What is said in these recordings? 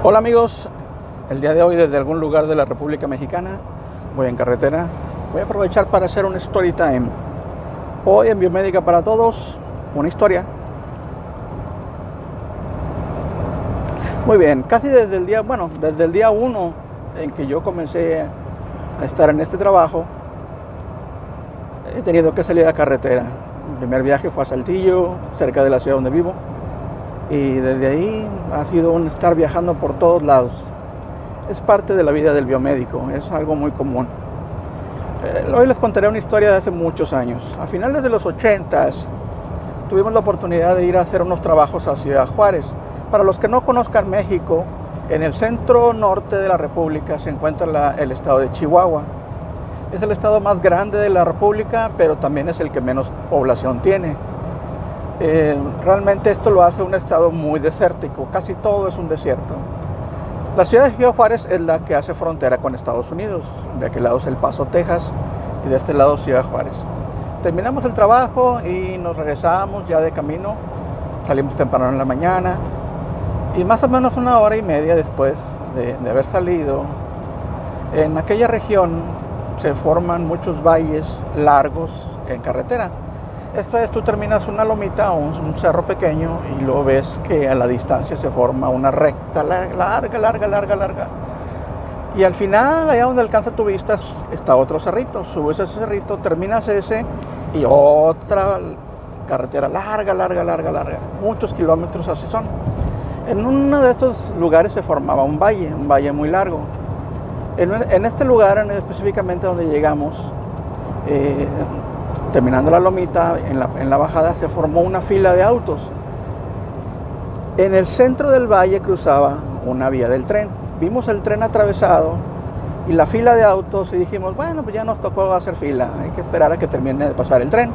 Hola amigos, el día de hoy desde algún lugar de la República Mexicana voy en carretera. Voy a aprovechar para hacer un story time. Hoy en Biomédica para Todos, una historia. Muy bien, casi desde el día, bueno, desde el día 1 en que yo comencé a estar en este trabajo, he tenido que salir a carretera. El primer viaje fue a Saltillo, cerca de la ciudad donde vivo y desde ahí ha sido un estar viajando por todos lados. Es parte de la vida del biomédico, es algo muy común. Eh, hoy les contaré una historia de hace muchos años. A finales de los 80 tuvimos la oportunidad de ir a hacer unos trabajos a Ciudad Juárez. Para los que no conozcan México, en el centro norte de la República se encuentra el estado de Chihuahua. Es el estado más grande de la República, pero también es el que menos población tiene. Eh, realmente esto lo hace un estado muy desértico, casi todo es un desierto. La ciudad de Ciudad Juárez es la que hace frontera con Estados Unidos, de aquel lado es El Paso, Texas, y de este lado Ciudad Juárez. Terminamos el trabajo y nos regresamos ya de camino, salimos temprano en la mañana, y más o menos una hora y media después de, de haber salido, en aquella región se forman muchos valles largos en carretera esto es, tú terminas una lomita o un, cerro pequeño y luego ves que a la distancia se forma una recta larga, larga, larga, larga. Y al final, allá donde alcanza tu vista, está otro cerrito. Subes ese cerrito, terminas ese y otra carretera larga, larga, larga, larga. Muchos kilómetros así son. En uno de esos lugares se formaba un valle, un valle muy largo. En, este lugar, específicamente donde llegamos, eh, terminando la lomita, en la, bajada se formó una fila de autos. En el centro del valle cruzaba una vía del tren. Vimos el tren atravesado y la fila de autos y dijimos, bueno, pues ya nos tocó hacer fila, hay que esperar a que termine de pasar el tren.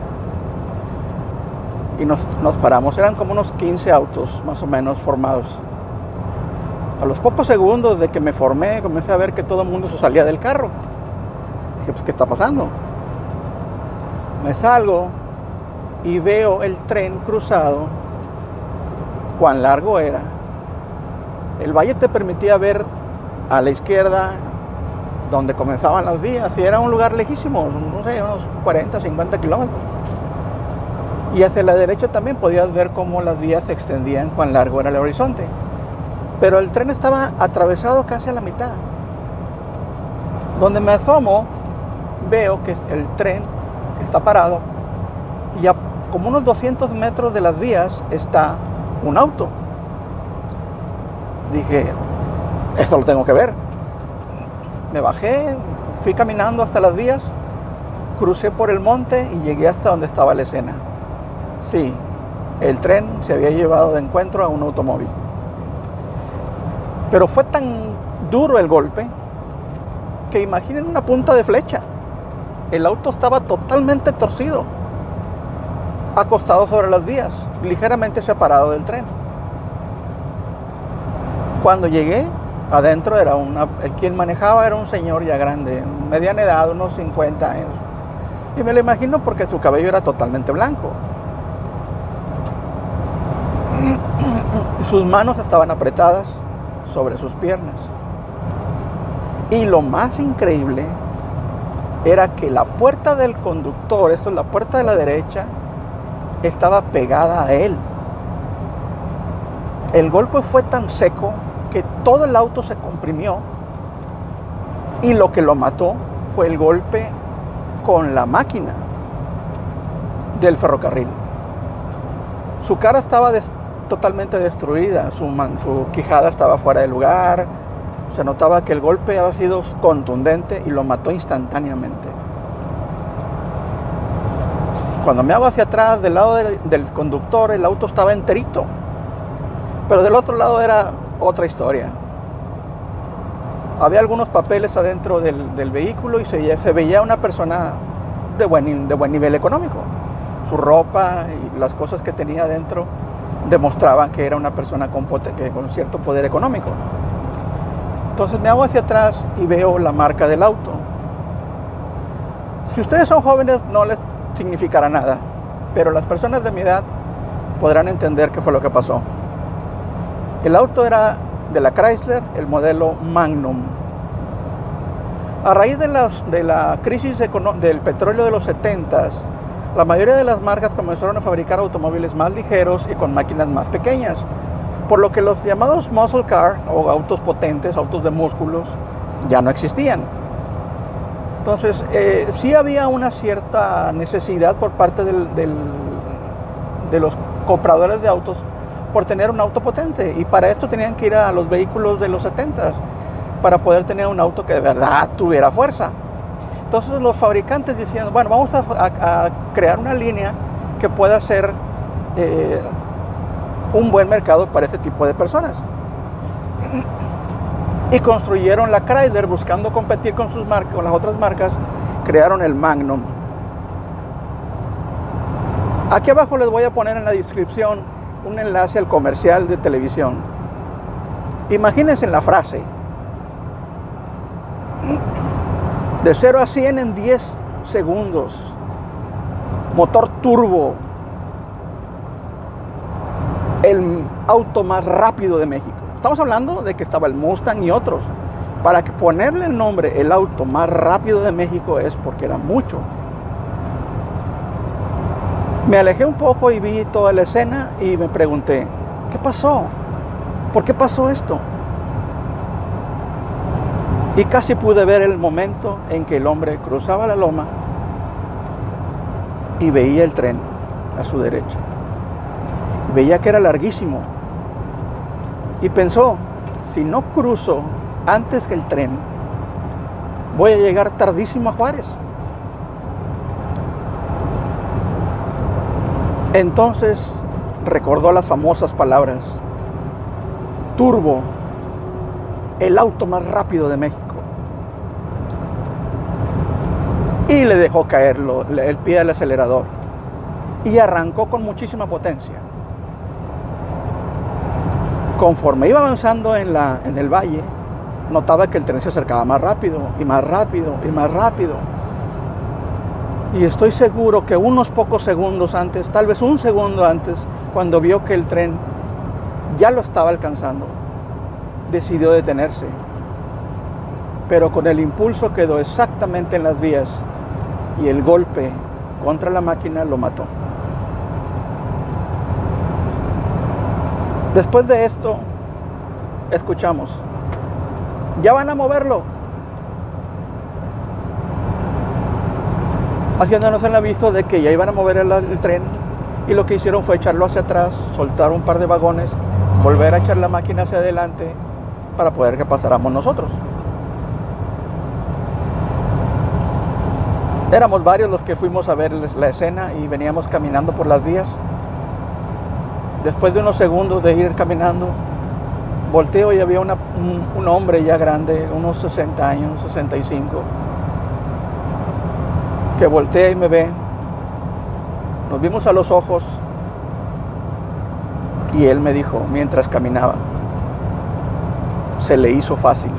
Y nos, nos paramos, eran como unos 15 autos más o menos formados. A los pocos segundos de que me formé, comencé a ver que todo el mundo se salía del carro. Dije, pues, ¿qué está pasando? Me salgo y veo el tren cruzado, cuán largo era. El valle te permitía ver a la izquierda donde comenzaban las vías y era un lugar lejísimo, no sé, unos 40, 50 kilómetros. Y hacia la derecha también podías ver cómo las vías se extendían, cuán largo era el horizonte. Pero el tren estaba atravesado casi a la mitad. Donde me asomo, veo que el tren está parado y a como unos 200 metros de las vías está un auto. Dije, esto lo tengo que ver. Me bajé, fui caminando hasta las vías, crucé por el monte y llegué hasta donde estaba la escena. Sí, el tren se había llevado de encuentro a un automóvil. Pero fue tan duro el golpe que imaginen una punta de flecha el auto estaba totalmente torcido, acostado sobre las vías, ligeramente separado del tren. Cuando llegué, adentro era una, el quien manejaba era un señor ya grande, mediana edad, unos 50 años. Y me lo imagino porque su cabello era totalmente blanco. Sus manos estaban apretadas sobre sus piernas. Y lo más increíble era que la puerta del conductor, esto es la puerta de la derecha, estaba pegada a él. El golpe fue tan seco que todo el auto se comprimió y lo que lo mató fue el golpe con la máquina del ferrocarril. Su cara estaba totalmente destruida, su, su quijada estaba fuera de lugar, se notaba que el golpe había sido contundente y lo mató instantáneamente. Cuando me hago hacia atrás, del lado del, conductor, el auto estaba enterito. Pero del otro lado era otra historia. Había algunos papeles adentro del, vehículo y se, veía una persona de buen, nivel económico. Su ropa y las cosas que tenía adentro demostraban que era una persona con cierto poder económico. Entonces me hago hacia atrás y veo la marca del auto. Si ustedes son jóvenes no les significará nada, pero las personas de mi edad podrán entender qué fue lo que pasó. El auto era de la Chrysler, el modelo Magnum. A raíz de, la crisis del petróleo de los 70s, la mayoría de las marcas comenzaron a fabricar automóviles más ligeros y con máquinas más pequeñas, por lo que los llamados muscle car o autos potentes, autos de músculos, ya no existían. Entonces, eh, sí había una cierta necesidad por parte de los compradores de autos por tener un auto potente y para esto tenían que ir a los vehículos de los 70 para poder tener un auto que de verdad tuviera fuerza. Entonces los fabricantes diciendo, bueno, vamos a, crear una línea que pueda ser eh, un buen mercado para ese tipo de personas. Y construyeron la Chrysler buscando competir con, sus marcas, con las otras marcas, crearon el Magnum. Aquí abajo les voy a poner en la descripción un enlace al comercial de televisión. Imagínense la frase. De 0 a 100 en 10 segundos. Motor turbo. El auto más rápido de México. Estamos hablando de que estaba el Mustang y otros. Para que ponerle el nombre el auto más rápido de México es porque era mucho. Me alejé un poco y vi toda la escena y me pregunté, ¿qué pasó? ¿Por qué pasó esto? Y casi pude ver el momento en que el hombre cruzaba la loma y veía el tren a su derecha. Veía que era larguísimo. Y pensó, si no cruzo antes que el tren, voy a llegar tardísimo a Juárez. Entonces recordó las famosas palabras, Turbo, el auto más rápido de México. Y le dejó caer el pie del acelerador y arrancó con muchísima potencia. Conforme iba avanzando en, la, en el valle, notaba que el tren se acercaba más rápido y más rápido y más rápido y estoy seguro que unos pocos segundos antes, tal vez un segundo antes, cuando vio que el tren ya lo estaba alcanzando, decidió detenerse. Pero con el impulso quedó exactamente en las vías y el golpe contra la máquina lo mató. Después de esto, escuchamos, ya van a moverlo, haciéndonos el aviso de que ya iban a mover el, tren y lo que hicieron fue echarlo hacia atrás, soltar un par de vagones, volver a echar la máquina hacia adelante para poder que pasáramos nosotros. Éramos varios los que fuimos a ver la escena y veníamos caminando por las vías. Después de unos segundos de ir caminando, volteo y había un, un hombre ya grande, unos 60 años, 65 que voltea y me ve. Nos vimos a los ojos y él me dijo mientras caminaba, se le hizo fácil.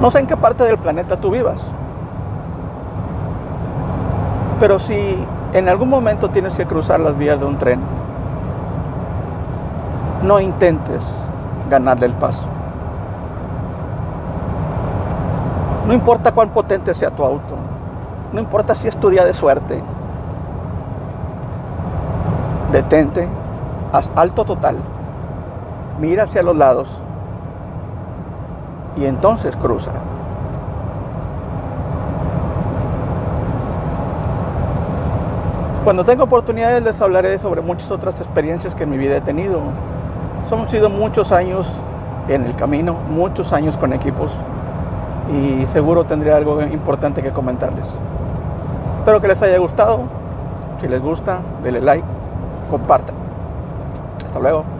No sé en qué parte del planeta tú vivas, pero si en algún momento tienes que cruzar las vías de un tren, no intentes ganarle el paso. No importa cuán potente sea tu auto. No importa si es tu día de suerte. Detente, haz alto total. Mira hacia los lados. Y entonces cruza. Cuando tengo oportunidades les hablaré sobre muchas otras experiencias que en mi vida he tenido. Son sido muchos años en el camino, muchos años con equipos y seguro tendría algo importante que comentarles. Espero que les haya gustado. Si les gusta, denle like, compartan. Hasta luego.